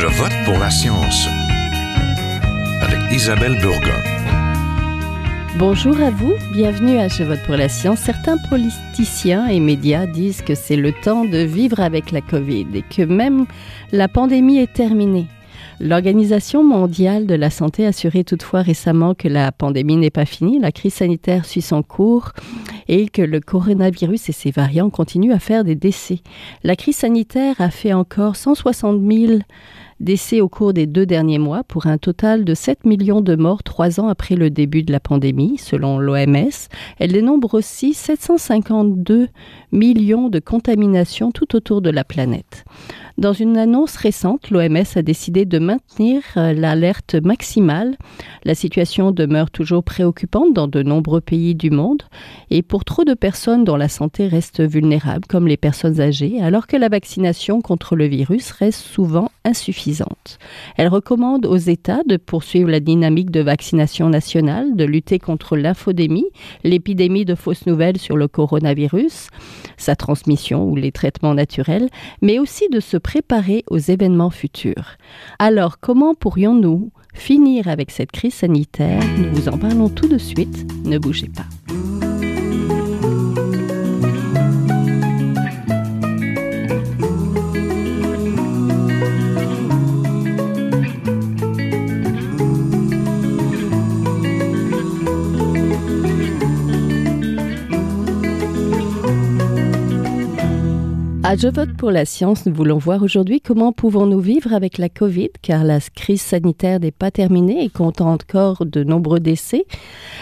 Je vote pour la science avec Isabelle Burgon. Bonjour à vous, bienvenue à Je vote pour la science. Certains politiciens et médias disent que c'est le temps de vivre avec la Covid et que même la pandémie est terminée. L'Organisation mondiale de la santé a assuré toutefois récemment que la pandémie n'est pas finie, la crise sanitaire suit son cours et que le coronavirus et ses variants continuent à faire des décès. La crise sanitaire a fait encore 160 000 décès au cours des deux derniers mois pour un total de 7 millions de morts trois ans après le début de la pandémie, selon l'OMS. Elle dénombre aussi 752 millions de contaminations tout autour de la planète. Dans une annonce récente, l'OMS a décidé de maintenir euh, l'alerte maximale. La situation demeure toujours préoccupante dans de nombreux pays du monde et pour trop de personnes dont la santé reste vulnérable, comme les personnes âgées, alors que la vaccination contre le virus reste souvent insuffisante. Elle recommande aux États de poursuivre la dynamique de vaccination nationale, de lutter contre l'infodémie, l'épidémie de fausses nouvelles sur le coronavirus, sa transmission ou les traitements naturels, mais aussi de se préparer aux événements futurs. Alors, comment pourrions-nous finir avec cette crise sanitaire? Nous vous en parlons tout de suite. Ne bougez pas. Je vote pour la science, nous voulons voir aujourd'hui comment pouvons-nous vivre avec la Covid, car la crise sanitaire n'est pas terminée et compte encore de nombreux décès.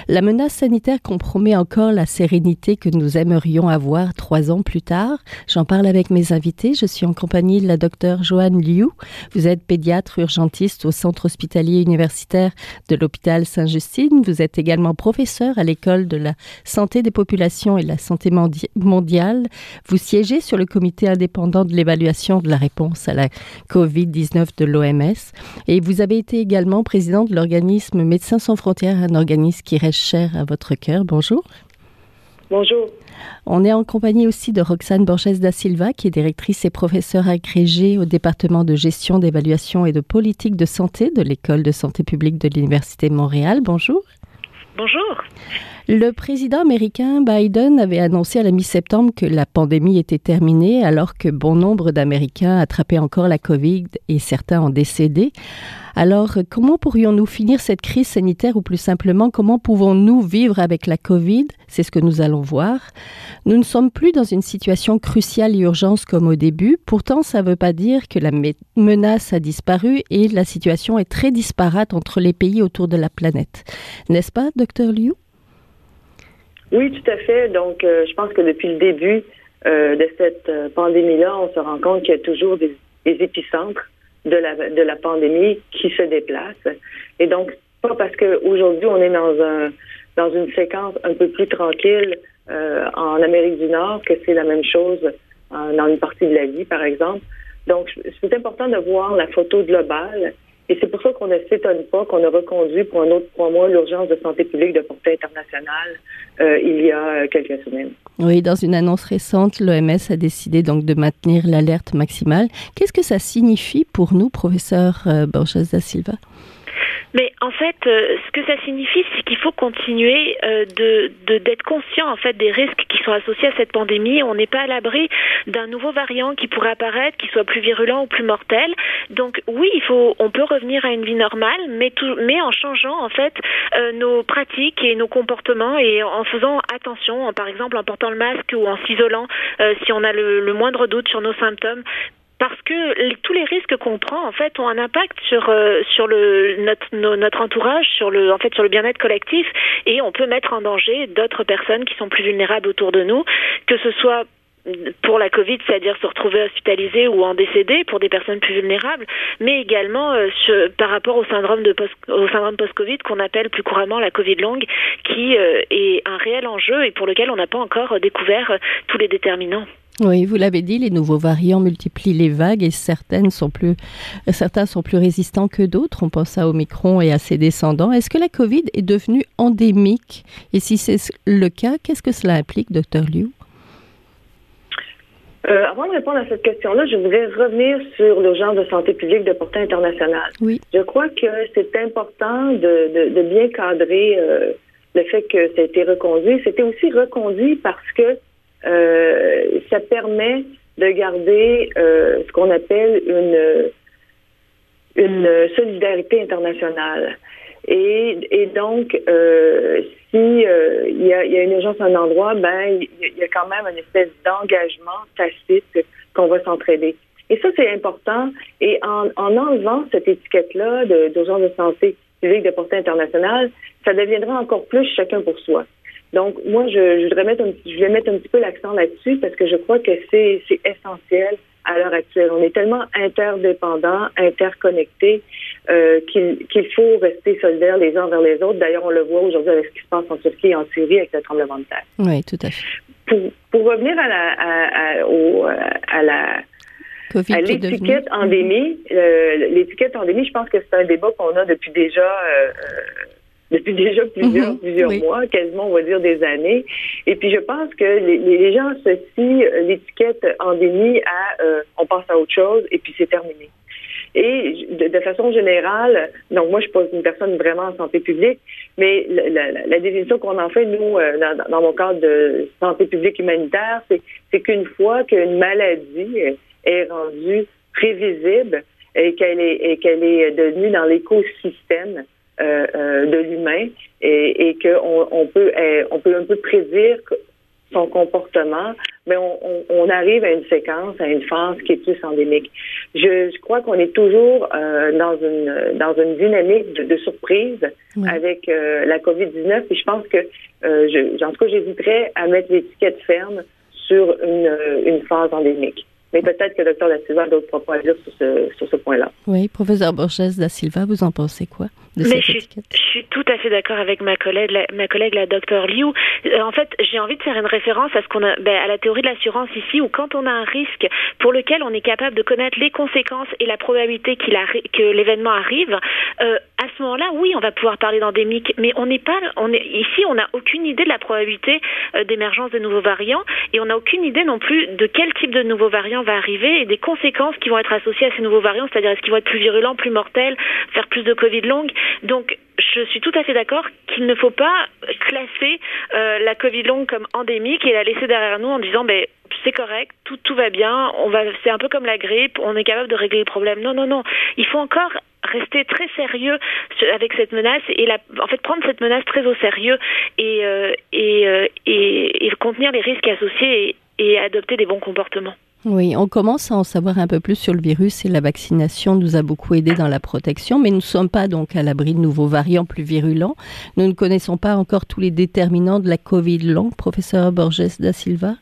La menace sanitaire compromet encore la sérénité que nous aimerions avoir trois ans plus tard. J'en parle avec mes invités. Je suis en compagnie de la docteure Joanne Liu. Vous êtes pédiatre urgentiste au centre hospitalier universitaire de l'hôpital Saint-Justine. Vous êtes également professeur à l'école de la santé des populations et la santé mondiale. Vous siégez sur le comité indépendant de l'évaluation de la réponse à la COVID-19 de l'OMS. Et vous avez été également président de l'organisme Médecins sans frontières, un organisme qui reste cher à votre cœur. Bonjour. Bonjour. On est en compagnie aussi de Roxane Borges da Silva, qui est directrice et professeure agrégée au département de gestion, d'évaluation et de politique de santé de l'École de santé publique de l'Université de Montréal. Bonjour. Bonjour. Le président américain Biden avait annoncé à la mi-septembre que la pandémie était terminée alors que bon nombre d'Américains attrapaient encore la COVID et certains en décédé. Alors, comment pourrions-nous finir cette crise sanitaire ou plus simplement, comment pouvons-nous vivre avec la COVID? C'est ce que nous allons voir. Nous ne sommes plus dans une situation cruciale et urgence comme au début. Pourtant, ça ne veut pas dire que la menace a disparu et la situation est très disparate entre les pays autour de la planète. N'est-ce pas, docteur Liu? Oui, tout à fait. Donc, euh, je pense que depuis le début euh, de cette euh, pandémie-là, on se rend compte qu'il y a toujours des, épicentres de la, de la pandémie qui se déplacent. Et donc, pas parce qu'aujourd'hui, on est dans un dans une séquence un peu plus tranquille en Amérique du Nord que c'est la même chose dans une partie de la vie, par exemple. Donc, c'est important de voir la photo globale et c'est pour ça qu'on ne s'étonne pas qu'on a reconduit pour un autre trois mois l'urgence de santé publique de portée internationale euh, il y a quelques semaines. Oui, dans une annonce récente, l'OMS a décidé donc de maintenir l'alerte maximale. Qu'est-ce que ça signifie pour nous, professeur euh, Borges da Silva? Mais en fait, euh, ce que ça signifie, c'est qu'il faut continuer euh, de d'être conscient en fait des risques qui sont associés à cette pandémie. On n'est pas à l'abri d'un nouveau variant qui pourrait apparaître, qui soit plus virulent ou plus mortel. Donc oui, il faut, on peut revenir à une vie normale, mais en changeant en fait euh, nos pratiques et nos comportements et en faisant attention, par exemple en portant le masque ou en s'isolant si on a le moindre doute sur nos symptômes parce que tous les risques qu'on prend en fait ont un impact sur euh, sur le notre notre entourage, sur le en fait sur le bien-être collectif et on peut mettre en danger d'autres personnes qui sont plus vulnérables autour de nous, que ce soit pour la Covid, c'est-à-dire se retrouver hospitalisé ou en décédé pour des personnes plus vulnérables, mais également euh, par rapport au syndrome de post, au syndrome post-Covid qu'on appelle plus couramment la Covid longue, qui euh, est un réel enjeu et pour lequel on n'a pas encore découvert tous les déterminants. Oui, vous l'avez dit, les nouveaux variants multiplient les vagues et certaines sont plus, certains sont plus résistants que d'autres. On pense à Omicron et à ses descendants. Est-ce que la Covid est devenue endémique? Et si c'est le cas, qu'est-ce que cela implique, docteur Liu? Euh, avant de répondre à cette question-là, je voudrais revenir sur l'urgence de santé publique de portée internationale. Oui. Je crois que c'est important de, de, bien cadrer euh, le fait que ça a été reconduit. C'était aussi reconduit parce que ça permet de garder euh, ce qu'on appelle une une solidarité internationale. Et, et donc, euh, si euh, il y, a, y, a, une urgence à un endroit, ben il y, a quand même une espèce d'engagement tacite qu'on va s'entraider. Et ça, c'est important. Et en, en enlevant cette étiquette-là d'urgence de, santé publique de portée internationale, ça deviendra encore plus chacun pour soi. Donc, moi, je, je voudrais mettre un, je vais mettre un petit peu l'accent là-dessus parce que je crois que c'est essentiel à l'heure actuelle. On est tellement interdépendants, interconnectés, euh, qu'il faut rester solidaires les uns vers les autres. D'ailleurs, on le voit aujourd'hui avec ce qui se passe en Turquie et en Syrie avec le tremblement de terre. Oui, tout à fait. Pour, pour revenir à la, à, à, au, à la à l'étiquette endémie, euh, l'étiquette endémie, je pense que c'est un débat qu'on a depuis déjà euh, depuis déjà plusieurs, mhm. plusieurs mois, quasiment, on va dire, des années. Et puis, je pense que les, les gens associent l'étiquette endémie à euh, on passe à autre chose et puis c'est terminé. Et de, façon générale, donc moi, je suis pas une personne vraiment en santé publique, mais la, la, définition qu'on en fait, nous, euh, dans, dans, mon cadre de santé publique humanitaire, c'est qu'une fois qu'une maladie est rendue prévisible et qu'elle est, et qu'elle est devenue dans l'écosystème euh, euh, de l'humain et, et qu'on on peut euh, on peut un peu prédire son comportement, mais on, on, on, arrive à une séquence, à une phase qui est plus endémique. Je, je crois qu'on est toujours euh, dans une dans une dynamique de, de surprise avec euh, la COVID-19 et je pense que euh, je, en tout cas j'hésiterais à mettre l'étiquette ferme sur une, une phase endémique. Mais peut-être que le docteur Da Silva a d'autres propos à dire sur ce, sur ce point-là. Oui, professeur Borges Da Silva, vous en pensez quoi de Mais cette je, étiquette? je suis tout à fait d'accord avec ma collègue, la, ma collègue, la docteur Liu. Euh, en fait, j'ai envie de faire une référence à ce qu'on a, ben, à la théorie de l'assurance ici, où quand on a un risque pour lequel on est capable de connaître les conséquences et la probabilité qu'il que l'événement arrive, euh, à ce moment-là, oui, on va pouvoir parler d'endémique, mais on n'est pas, on est ici, on n'a aucune idée de la probabilité euh, d'émergence de nouveaux variants et on n'a aucune idée non plus de quel type de nouveaux variants va arriver et des conséquences qui vont être associées à ces nouveaux variants, c'est-à-dire est-ce qu'ils vont être plus virulents, plus mortels, faire plus de Covid longue. Donc, je suis tout à fait d'accord qu'il ne faut pas classer euh, la Covid longue comme endémique et la laisser derrière nous en disant ben c'est correct, tout tout va bien, on va c'est un peu comme la grippe, on est capable de régler le problème. Non non non, il faut encore rester très sérieux avec cette menace et en fait prendre cette menace très au sérieux et euh, euh, et, et contenir les risques associés et adopter des bons comportements. Oui, on commence à en savoir un peu plus sur le virus et la vaccination nous a beaucoup aidé dans la protection, mais nous ne sommes pas donc à l'abri de nouveaux variants plus virulents. Nous ne connaissons pas encore tous les déterminants de la Covid longue, professeur Borges da Silva?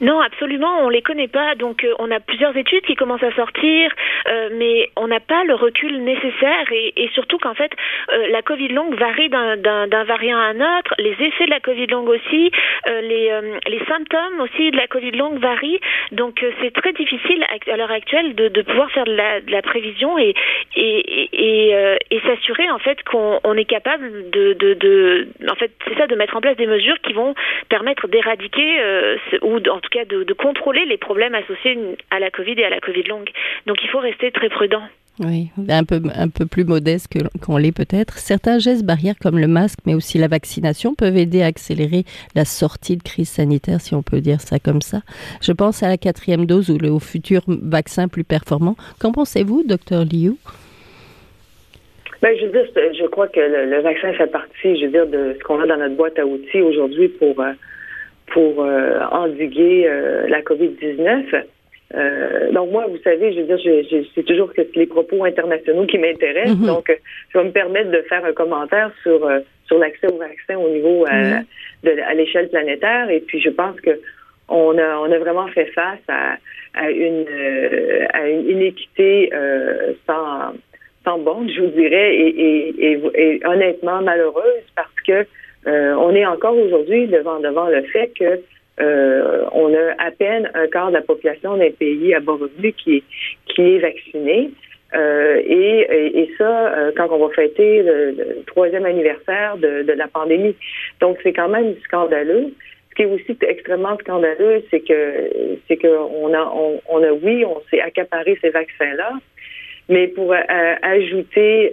Non, absolument, on les connaît pas. Donc, euh, on a plusieurs études qui commencent à sortir, euh, mais on n'a pas le recul nécessaire et, surtout qu'en fait, euh, la Covid longue varie d'un variant à un autre. Les effets de la Covid longue aussi, les, les symptômes aussi de la Covid longue varient. Donc, c'est très difficile à, l'heure actuelle de, pouvoir faire de la, prévision et s'assurer en fait qu'on on est capable de, de, de en fait, c'est ça, de mettre en place des mesures qui vont permettre d'éradiquer ou en tout cas de, de, contrôler les problèmes associés à la Covid et à la Covid longue. Donc il faut rester très prudent. Oui, un peu, un peu plus modeste qu'on l'est peut-être. Certains gestes barrières comme le masque, mais aussi la vaccination, peuvent aider à accélérer la sortie de crise sanitaire, si on peut dire ça comme ça. Je pense à la quatrième dose ou le, au futur vaccin plus performant. Qu'en pensez-vous, docteur Liu? Ben, je veux dire, je crois que le, le, vaccin fait partie, je veux dire, de ce qu'on a dans notre boîte à outils aujourd'hui pour euh, pour euh, endiguer euh, la COVID-19. Euh, donc moi, vous savez, je veux dire, c'est toujours que les propos internationaux qui m'intéressent. Mm -hmm. Donc, je vais me permettre de faire un commentaire sur sur l'accès au vaccin au niveau mm -hmm. de à l'échelle planétaire. Et puis, je pense que on a on a vraiment fait face à, à une à une inéquité sans sans bande, je vous dirais, et, et, et, et honnêtement malheureuse parce que euh, on est encore aujourd'hui devant devant le fait que euh, on a à peine un quart de la population d'un pays à bas revenu qui est qui est vacciné. Euh, et, et, ça, euh, quand on va fêter le, troisième anniversaire de, de, la pandémie. Donc, c'est quand même scandaleux. Ce qui est aussi extrêmement scandaleux, c'est que c'est que on a on, a oui, on s'est accaparé ces vaccins-là, mais pour ajouter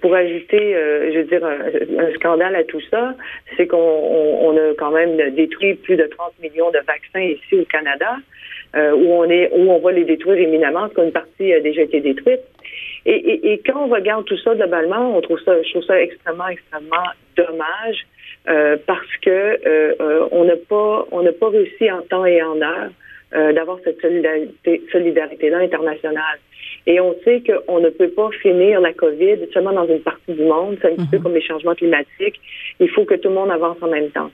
pour ajouter, je veux dire, un, scandale à tout ça, c'est qu'on on, a quand même détruit plus de 30 millions de vaccins ici au Canada, où on est où on va les détruire éminemment, parce qu'une partie a déjà été détruite. Et, et, et, quand on regarde tout ça globalement, on trouve ça, je trouve ça extrêmement, extrêmement dommage euh, parce que euh, euh, on n'a pas, on n'a pas réussi en temps et en heure euh, d'avoir cette solidarité, solidarité-là internationale. Et on sait qu'on ne peut pas finir la COVID seulement dans une partie du monde. C'est un petit peu mhm. comme les changements climatiques. Il faut que tout le monde avance en même temps.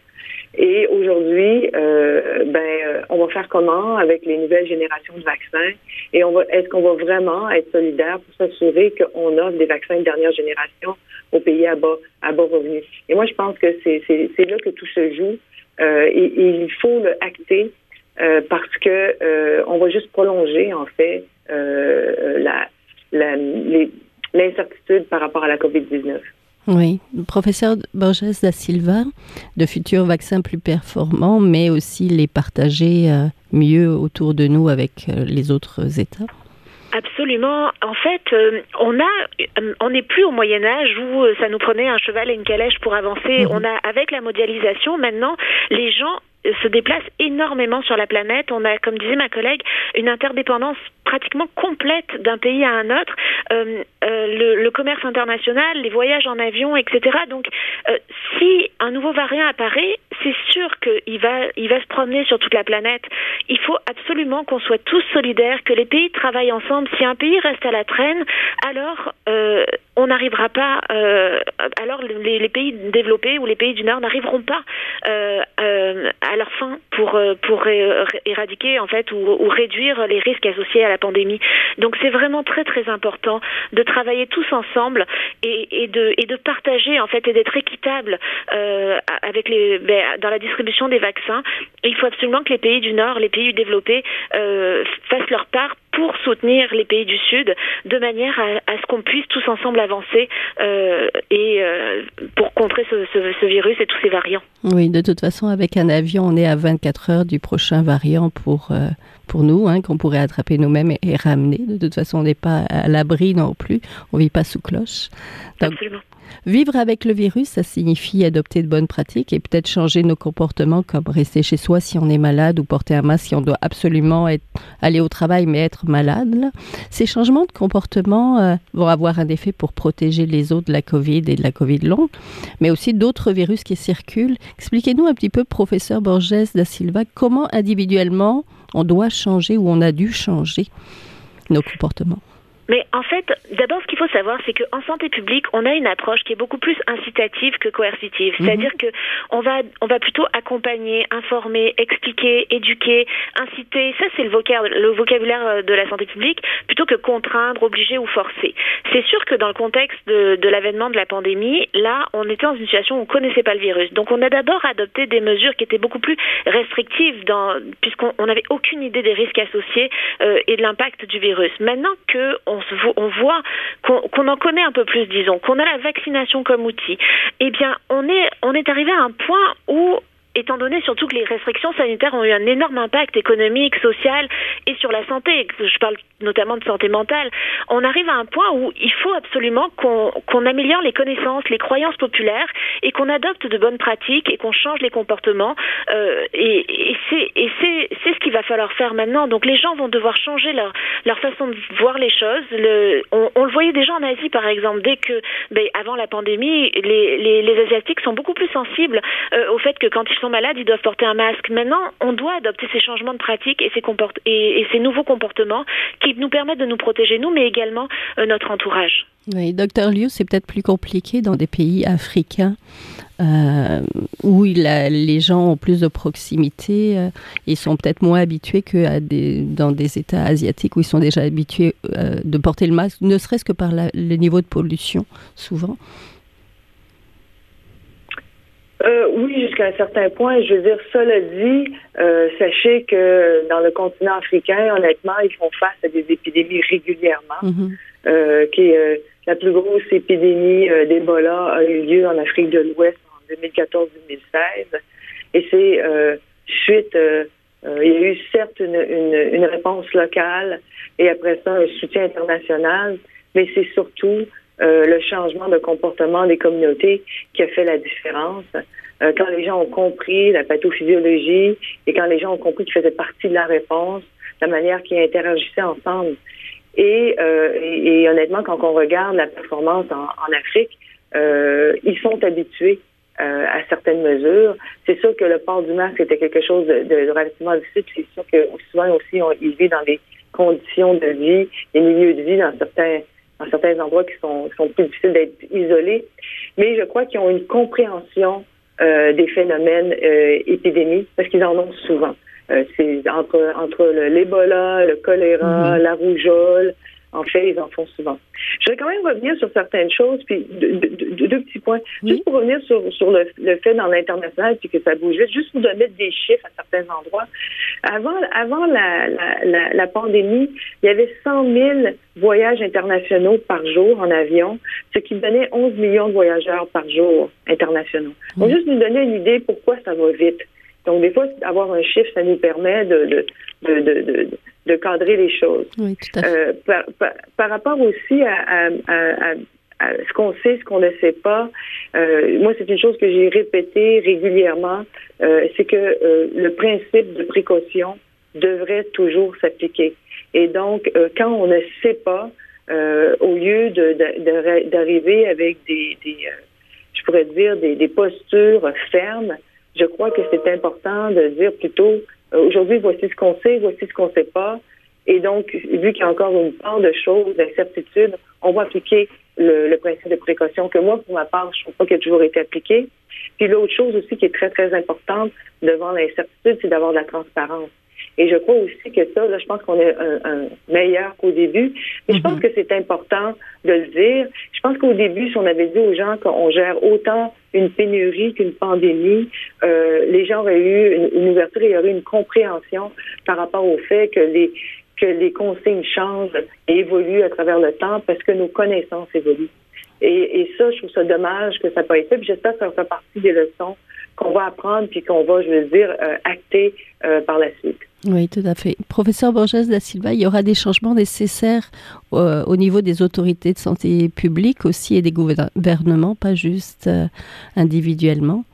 Et aujourd'hui, euh, ben, euh, on va faire comment avec les nouvelles générations de vaccins? Et on va, est-ce qu'on va vraiment être solidaire pour s'assurer qu'on offre des vaccins de dernière génération aux pays à bas, à bas revenus? Et moi, je pense que c'est, là que tout se joue. Euh, et, il faut le acter euh, parce que euh, on va juste prolonger en fait euh, la, la, l'incertitude par rapport à la COVID-19. Oui, professeur Borges da Silva, de futurs vaccins plus performants, mais aussi les partager mieux autour de nous avec les autres États. Absolument. En fait, euh, on a, on n'est plus au Moyen Âge où ça nous prenait un cheval et une calèche pour avancer. Mhm. On a, avec la mondialisation, maintenant, les gens se déplacent énormément sur la planète. On a, comme disait ma collègue, une interdépendance pratiquement complète d'un pays à un autre. Euh, euh, le, commerce international, les voyages en avion, etc. Donc, euh, si un nouveau variant apparaît, c'est sûr qu'il va, il va se promener sur toute la planète. Il faut absolument qu'on soit tous solidaires, que les pays travaillent ensemble. Si un pays reste à la traîne, alors on n'arrivera pas. Euh, alors les, pays développés ou les pays du Nord n'arriveront pas euh, à leur fin pour pour éradiquer en fait ou, réduire les risques associés à la pandémie. Donc c'est vraiment très très important de travailler tous ensemble et, de et de partager en fait et d'être équitable euh, avec les ben, dans la distribution des vaccins. Il faut absolument que les pays du Nord, les pays développés euh, fassent leur part pour soutenir les pays du Sud de manière à, ce qu'on puisse tous ensemble avancer euh, et euh, pour contrer ce, ce, virus et tous ces variants. Oui, de toute façon, avec un avion, on est à 24 heures du prochain variant pour, pour nous, hein, qu'on pourrait attraper nous-mêmes et, et, ramener. De toute façon, on n'est pas à l'abri non plus. On vit pas sous cloche. Donc, Absolument. Vivre avec le virus, ça signifie adopter de bonnes pratiques et peut-être changer nos comportements comme rester chez soi si on est malade ou porter un masque si on doit absolument être, aller au travail mais être malade. Là. Ces changements de comportement euh, vont avoir un effet pour protéger les autres de la Covid et de la Covid longue, mais aussi d'autres virus qui circulent. Expliquez-nous un petit peu, professeur Borges da Silva, comment individuellement on doit changer ou on a dû changer nos comportements. Mais en fait, d'abord, qu'il faut savoir, c'est qu'en santé publique, on a une approche qui est beaucoup plus incitative que coercitive. Mhm. C'est-à-dire que on va, on va plutôt accompagner, informer, expliquer, éduquer, inciter. Ça, c'est le, le vocabulaire euh, de la santé publique, plutôt que contraindre, obliger ou forcer. C'est sûr que dans le contexte de, de l'avènement de la pandémie, là, on était dans une situation où on connaissait pas le virus. Donc, on a d'abord adopté des mesures qui étaient beaucoup plus restrictives, dans, puisqu'on n'avait aucune idée des risques associés euh, et de l'impact du virus. Maintenant que on on, voit qu'on qu en connaît un peu plus, disons, qu'on a la vaccination comme outil, eh bien, on est, on est arrivé à un point où étant donné surtout que les restrictions sanitaires ont eu un énorme impact économique, social et sur la santé, je parle notamment de santé mentale, on arrive à un point où il faut absolument qu'on qu améliore les connaissances, les croyances populaires et qu'on adopte de bonnes pratiques et qu'on change les comportements. Euh, et c'est ce qu'il va falloir faire maintenant. Donc les gens vont devoir changer leur, façon de voir les choses. On, le voyait déjà en Asie, par exemple, dès que, ben, avant la pandémie, les, Asiatiques sont beaucoup plus sensibles euh, au fait que quand ils malades, ils doivent porter un masque. Maintenant, on doit adopter ces changements de pratiques et ces, nouveaux comportements qui nous permettent de nous protéger, nous, mais également euh, notre entourage. Oui, docteur Liu, c'est peut-être plus compliqué dans des pays africains euh, où les gens ont plus de proximité, euh, ils sont peut-être moins habitués que des, dans des États asiatiques où ils sont déjà habitués euh, de porter le masque, ne serait-ce que par le niveau de pollution, souvent. Euh, oui, jusqu'à un certain point. Je veux dire, cela dit, euh, sachez que dans le continent africain, honnêtement, ils font face à des épidémies régulièrement. Mm -hmm. euh, qui, euh, la plus grosse épidémie euh, d'Ebola a eu lieu en Afrique de l'Ouest en 2014-2016. Et c'est suite, il y a eu certes une, une, une, réponse locale et après ça un soutien international, mais c'est surtout le changement de comportement des communautés qui a fait la différence. quand les gens ont compris la pathophysiologie et quand les gens ont compris qu'ils faisaient partie de la réponse, la manière qu'ils interagissaient ensemble. Et, euh, et, honnêtement, quand on regarde la performance en, en Afrique, euh, ils sont habitués euh, à certaines mesures. C'est sûr que le port du masque était quelque chose de, de relativement difficile. C'est sûr que souvent aussi, ils vivent dans des conditions de vie, des milieux de vie dans certains dans certains endroits qui sont, sont plus difficiles d'être isolés. Mais je crois qu'ils ont une compréhension euh, des phénomènes euh, épidémiques parce qu'ils en ont souvent. Euh, c'est entre entre l'Ebola, le, choléra, mhm. la rougeole. En fait, ils en font souvent. Je vais quand même revenir sur certaines choses, puis deux, petits points. Juste pour revenir sur, sur le, fait dans l'international, puis que ça bouge juste pour donner des chiffres à certains endroits. Avant, avant la, la, la, pandémie, il y avait 100 000 voyages internationaux par jour en avion, ce qui donnait 11 millions de voyageurs par jour internationaux. Donc, juste nous donner une idée pourquoi ça va vite. Donc, des fois, avoir un chiffre, ça nous permet de, de, de, de, cadrer les choses. Oui, tout à fait. Euh, par, par, rapport aussi à, à, à, ce qu'on sait, ce qu'on ne sait pas, euh, moi, c'est une chose que j'ai répétée régulièrement, euh, c'est que le principe de précaution devrait toujours s'appliquer. Et donc, quand on ne sait pas, au lieu de, d'arriver avec des, des je pourrais dire, des, des postures fermes, je crois que c'est important de dire plutôt euh, aujourd'hui, voici ce qu'on sait, voici ce qu'on ne sait pas. Et donc, vu qu'il y a encore une part de choses, d'incertitudes, on va appliquer le, principe de précaution que moi, pour ma part, je ne trouve pas qu'il a toujours été appliqué. Puis l'autre chose aussi qui est très, très importante devant l'incertitude, c'est d'avoir de la transparence. Et je crois aussi que ça, là, je pense qu'on est un, meilleur qu'au début. Mais je pense mhm. que c'est important de le dire. Je pense qu'au début, si on avait dit aux gens qu'on gère autant une pénurie qu'une pandémie, euh, les gens auraient eu une, une ouverture et il y aurait une compréhension par rapport au fait que les que les consignes changent et évoluent à travers le temps parce que nos connaissances évoluent. Et, et ça, je trouve ça dommage que ça n'a pas été fait. J'espère que ça fait partie des leçons qu'on va apprendre puis qu'on va, je veux dire, euh, acter euh, par la suite. Oui, tout à fait. Professeur Borges da Silva, il y aura des changements nécessaires euh, au niveau des autorités de santé publique aussi et des gouvernements, pas juste euh, individuellement.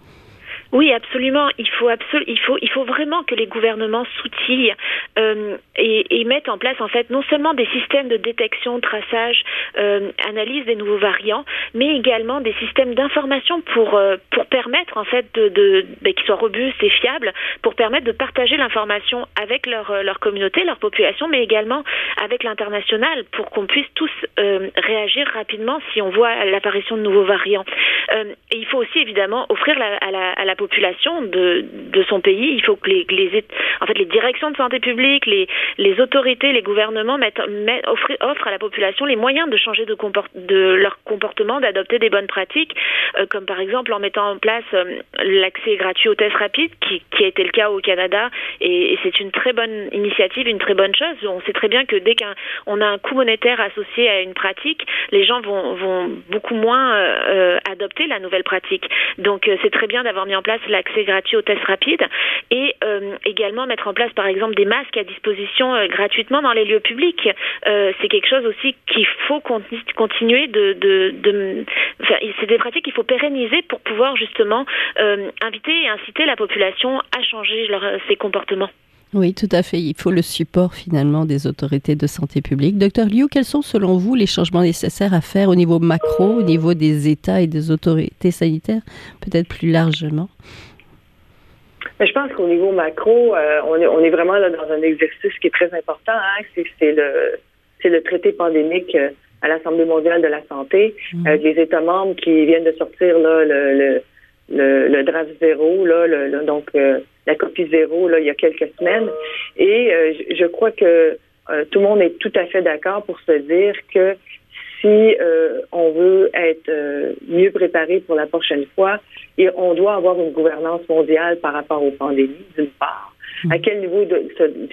Oui, absolument. Il faut, absolu il faut, vraiment que les gouvernements soutillent euh, et, et, mettent en place en fait non seulement des systèmes de détection, traçage, euh, analyse des nouveaux variants, mais également des systèmes d'information pour euh, pour permettre en fait ben, qu'ils soient robustes et fiables, pour permettre de partager l'information avec leur euh, leur communauté, leur population, mais également avec l'international pour qu'on puisse tous réagir rapidement si on voit l'apparition de nouveaux variants. Il faut aussi évidemment offrir à la de, son pays. Il faut que les, en fait, les directions de santé publique, les, autorités, les gouvernements mettent, offrent, à la population les moyens de changer de, leur comportement, d'adopter des bonnes pratiques, euh, comme par exemple en mettant en place euh, l'accès gratuit aux tests rapides, qui, qui a été le cas au Canada, et, c'est une très bonne initiative, une très bonne chose. On sait très bien que dès qu'on a un coût monétaire associé à une pratique, les gens vont, beaucoup moins euh, adopter la nouvelle pratique. Donc c'est très bien d'avoir mis en place l'accès gratuit aux tests rapides et euh, également mettre en place par exemple des masques à disposition euh, gratuitement dans les lieux publics. Euh, c'est quelque chose aussi qu'il faut continuer de, de, c'est des pratiques qu'il faut pérenniser pour pouvoir justement inviter et inciter la population à changer ses comportements. Oui, tout à fait. Il faut le support finalement des autorités de santé publique. Docteur Liu, quels sont selon vous les changements nécessaires à faire au niveau macro, au niveau des États et des autorités sanitaires, peut-être plus largement? Je pense qu'au niveau macro, euh, on, est, on, est, vraiment là dans un exercice qui est très important. Hein? C'est le, le traité pandémique euh, à l'Assemblée mondiale de la santé, mmh. avec les États membres qui viennent de sortir là, le, le le, le draft zéro, là, le, donc euh, la copie zéro, là, il y a quelques semaines. Et euh, je crois que euh, tout le monde est tout à fait d'accord pour se dire que si on veut être mieux préparé pour la prochaine fois, et on doit avoir une gouvernance mondiale par rapport aux pandémies, d'une part. À quel niveau de,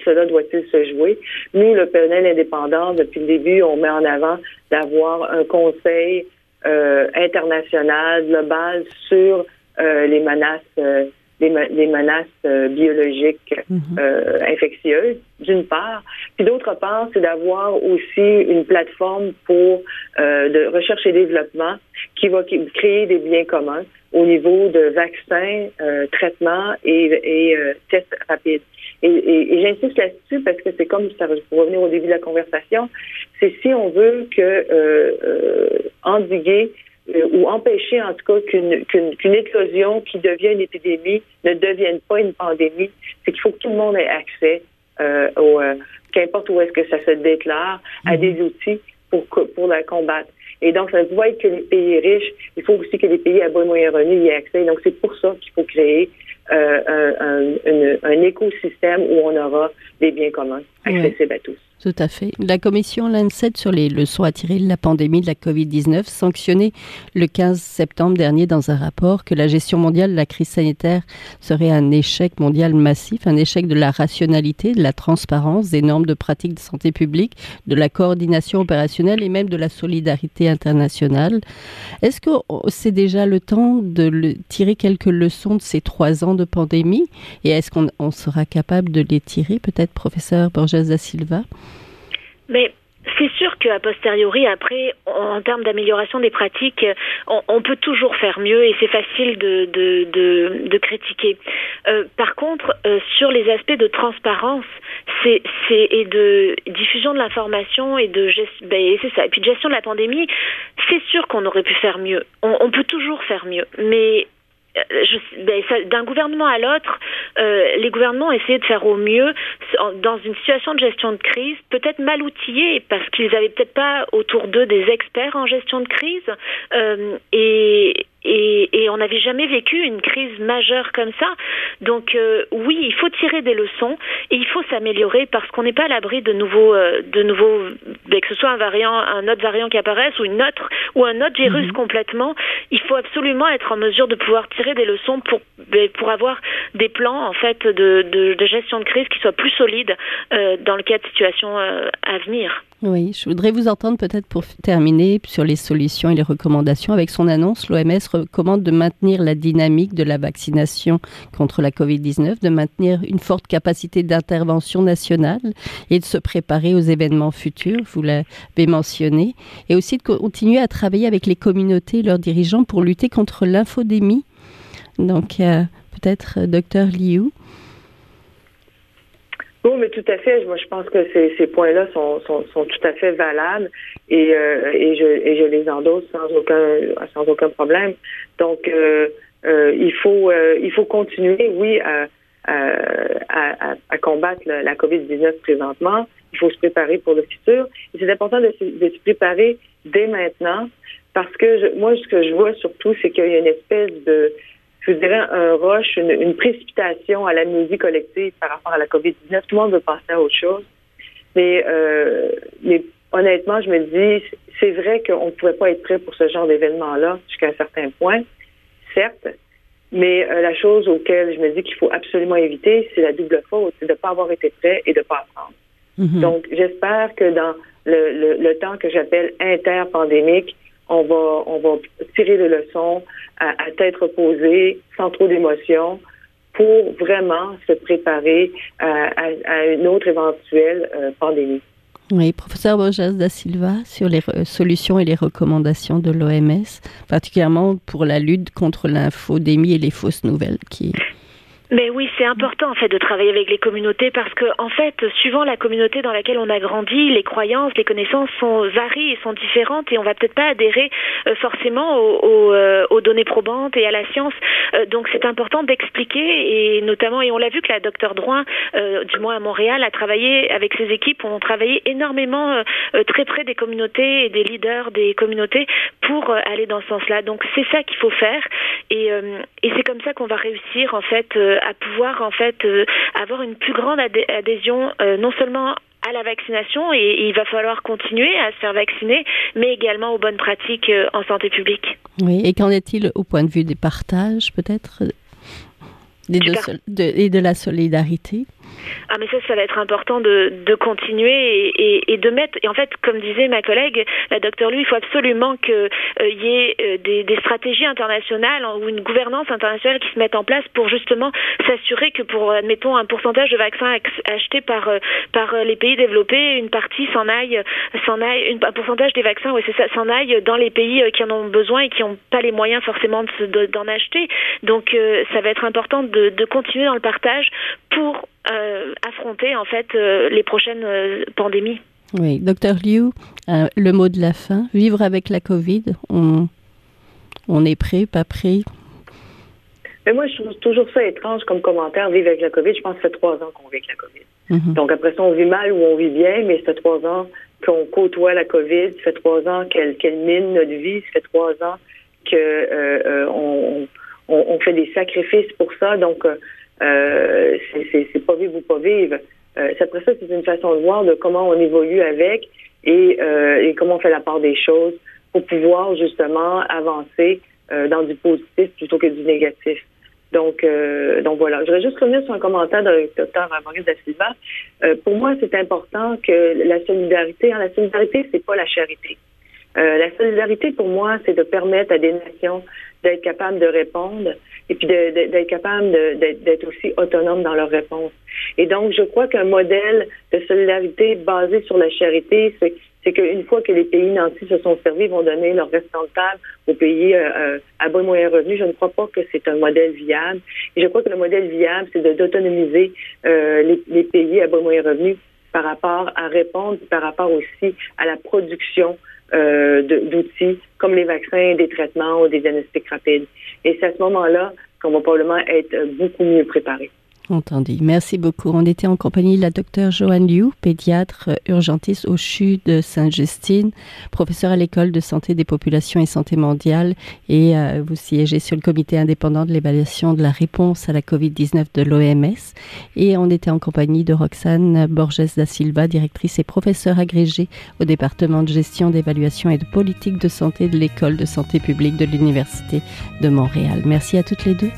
cela doit-il se jouer? Nous, le PNL indépendant, depuis le début, on met en avant d'avoir un conseil international, global sur euh, les menaces euh, des, menaces biologiques mhm. infectieuses, d'une part. Puis d'autre part, c'est d'avoir aussi une plateforme pour de recherche et développement qui va créer des biens communs au niveau de vaccins, traitements et, tests rapides. Et, j'insiste là-dessus parce que c'est comme ça pour revenir au début de la conversation, c'est si on veut que euh, euh, endiguer euh, ou empêcher en tout cas qu'une qu'une éclosion qui devient une épidémie ne devienne pas une pandémie, c'est qu'il faut que tout le monde ait accès euh, au qu'importe où est-ce que ça se déclare à mhm. des outils pour pour la combattre. Et donc, ça ne peut pas être que les pays riches, il faut aussi que les pays à bon moyen revenu y aient accès. Donc, c'est pour ça qu'il faut créer euh, un, un, écosystème où on aura des biens communs accessibles à tous. Tout à fait. La commission LANCET sur les leçons à tirer de la pandémie de la COVID-19 sanctionnait le 15 septembre dernier dans un rapport que la gestion mondiale de la crise sanitaire serait un échec mondial massif, un échec de la rationalité, de la transparence, des normes de pratique de santé publique, de la coordination opérationnelle et même de la solidarité internationale. Est-ce que c'est déjà le temps de tirer quelques leçons de ces trois ans de pandémie? Et est-ce qu'on sera capable de les tirer, peut-être, professeur Borges da Silva? Mais c'est sûr qu'à posteriori, après, en termes d'amélioration des pratiques, on, peut toujours faire mieux et c'est facile de, de, de, critiquer. Euh, par contre, euh, sur les aspects de transparence c'est, et de diffusion de l'information et de ben, c'est ça. Et puis de gestion de la pandémie, c'est sûr qu'on aurait pu faire mieux. On, on peut toujours faire mieux, mais euh, ben, d'un gouvernement à l'autre, euh, les gouvernements essayaient de faire au mieux dans une situation de gestion de crise, peut-être mal outillés parce qu'ils n'avaient peut-être pas autour d'eux des experts en gestion de crise euh, et, et, et on n'avait jamais vécu une crise majeure comme ça. Donc euh, oui, il faut tirer des leçons et il faut s'améliorer parce qu'on n'est pas à l'abri de nouveaux, euh, de nouveaux, ben, que ce soit un variant, un autre variant qui apparaisse ou une autre ou un autre virus mhm. complètement. Il faut absolument être en mesure de pouvoir tirer des leçons pour ben, pour avoir des plans en fait de, de, de gestion de crise qui soient plus solides euh, dans le cas de situations euh, à venir. Oui, je voudrais vous entendre peut-être pour terminer sur les solutions et les recommandations. Avec son annonce, l'OMS recommande de maintenir la dynamique de la vaccination contre la COVID-19, de maintenir une forte capacité d'intervention nationale et de se préparer aux événements futurs, vous l'avez mentionné, et aussi de continuer à travailler avec les communautés et leurs dirigeants pour lutter contre l'infodémie. Donc, peut-être, euh, docteur Liu. Oui, mais tout à fait. Moi, je pense que ces, ces points-là sont, sont, sont, tout à fait valables et, euh, et, je, et je les endosse sans aucun, sans aucun problème. Donc, euh, euh, il faut euh, il faut continuer, oui, à, à, à, combattre la, COVID-19 présentement. Il faut se préparer pour le futur. C'est important de, de, se préparer dès maintenant parce que je, moi, ce que je vois surtout, c'est qu'il y a une espèce de je dirais, un rush, une, précipitation à la musique collective par rapport à la COVID-19. Tout le monde veut passer à autre chose. Mais, euh, mais honnêtement, je me dis, c'est vrai qu'on ne pouvait pas être prêt pour ce genre d'événement-là jusqu'à un certain point, certes. Mais euh, la chose auquel je me dis qu'il faut absolument éviter, c'est la double faute, c'est de ne pas avoir été prêt et de ne pas apprendre. Mm-hmm. Donc, j'espère que dans le, le, le temps que j'appelle interpandémique, on va, on va tirer des leçons à, tête reposée, sans trop d'émotion, pour vraiment se préparer à, une autre éventuelle euh, pandémie. Oui, professeur Borges da Silva, sur les solutions et les recommandations de l'OMS, particulièrement pour la lutte contre l'infodémie et les fausses nouvelles qui mais oui, c'est important en fait de travailler avec les communautés parce que en fait, suivant la communauté dans laquelle on a grandi, les croyances, les connaissances sont varient et sont différentes et on va peut-être pas adhérer euh, forcément aux, euh, aux, données probantes et à la science. Euh, donc c'est important d'expliquer et notamment et on l'a vu que la docteur Drouin, du moins à Montréal, a travaillé avec ses équipes, ont travaillé énormément très près des communautés et des leaders des communautés pour aller dans ce sens-là. Donc c'est ça qu'il faut faire et, et c'est comme ça qu'on va réussir en fait à pouvoir en fait euh, avoir une plus grande adhésion euh, non seulement à la vaccination et il va falloir continuer à se faire vacciner, mais également aux bonnes pratiques euh, en santé publique. Oui, et qu'en est-il au point de vue des partages peut-être? Et de la solidarité? Ah mais ça, ça va être important de, de continuer et, et, de mettre. Et en fait, comme disait ma collègue, la docteur Lui, il faut absolument qu'il euh, y ait euh, des, stratégies internationales ou une gouvernance internationale qui se mette en place pour justement s'assurer que pour, admettons, un pourcentage de vaccins achetés par euh, par les pays développés, une partie s'en aille, s'en aille, une, un pourcentage des vaccins, c'est ça, s'en aille dans les pays qui en ont besoin et qui n'ont pas les moyens forcément d'en de, acheter. Donc ça va être important de, continuer dans le partage pour affronter en fait euh, les prochaines euh, pandémies. Oui, docteur Liu, le mot de la fin, vivre avec la Covid, on, on est prêt, pas prêt? Mais moi, je trouve toujours ça étrange comme commentaire, vivre avec la COVID. Je pense que ça fait trois ans qu'on vit avec la COVID. Mhm. Donc après ça, on vit mal ou on vit bien, mais ça fait trois ans qu'on côtoie la COVID. Ça fait trois ans qu'elle mine notre vie. Ça fait trois ans qu'on on, on, fait des sacrifices pour ça. Donc, euh, c'est pas vivre ou pas vivre. Euh, après ça, c'est une façon de voir de comment on évolue avec et, euh, et, comment on fait la part des choses pour pouvoir justement avancer euh, dans du positif plutôt que du négatif. Donc, euh, donc voilà. Je voudrais juste revenir sur un commentaire de docteur Maurice da Silva. Euh, pour moi, c'est important que la solidarité, hein, la solidarité, c'est pas la charité. la solidarité, pour moi, c'est de permettre à des nations d'être capables de répondre et puis d'être capable d'être aussi autonome dans leurs réponses. Et donc, je crois qu'un modèle de solidarité basé sur la charité, c'est qu'une fois que les pays nantis se sont servis, vont donner leur restant de table aux pays euh, euh, à bon moyen revenu. Je ne crois pas que c'est un modèle viable. Je crois que le modèle viable, c'est d'autonomiser euh, les, les, pays à bon moyen revenu par rapport à répondre, par rapport aussi à la production euh, d'outils comme les vaccins, des traitements ou des diagnostics rapides. Et c'est à ce moment-là qu'on va probablement être beaucoup mieux préparé. Entendu. Merci beaucoup. On était en compagnie de la docteure Joanne Liu, pédiatre urgentiste au CHU de Sainte-Justine, professeur à l'école de santé des populations et santé mondiale et euh, vous siégez sur le comité indépendant de l'évaluation de la réponse à la COVID-19 de l'OMS. Et on était en compagnie de Roxane Borges da Silva, directrice et professeure agrégée au département de gestion d'évaluation et de politique de santé de l'école de santé publique de l'Université de Montréal. Merci à toutes les deux.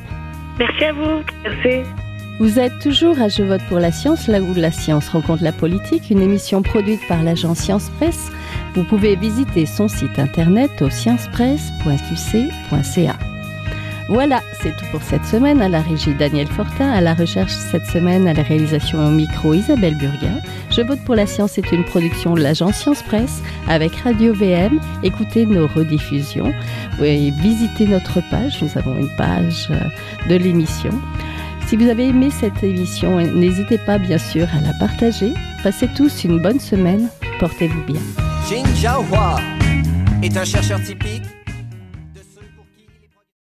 Merci à vous. Merci. Vous êtes toujours à Je vote pour la science, là où la science rencontre la politique, une émission produite par l'agence Science Presse. Vous pouvez visiter son site internet au sciencepresse.qc.ca. Voilà, c'est tout pour cette semaine. À la régie Daniel Fortin, à la recherche cette semaine, à la réalisation au micro Isabelle Burguin. Je vote pour la science est une production de l'agence Science Presse avec Radio VM. Écoutez nos rediffusions et visitez notre page. Nous avons une page euh, de l'émission. Si vous avez aimé cette émission, n'hésitez pas bien sûr à la partager. Passez tous une bonne semaine. Portez-vous bien. Jin Jiahua est un chercheur typique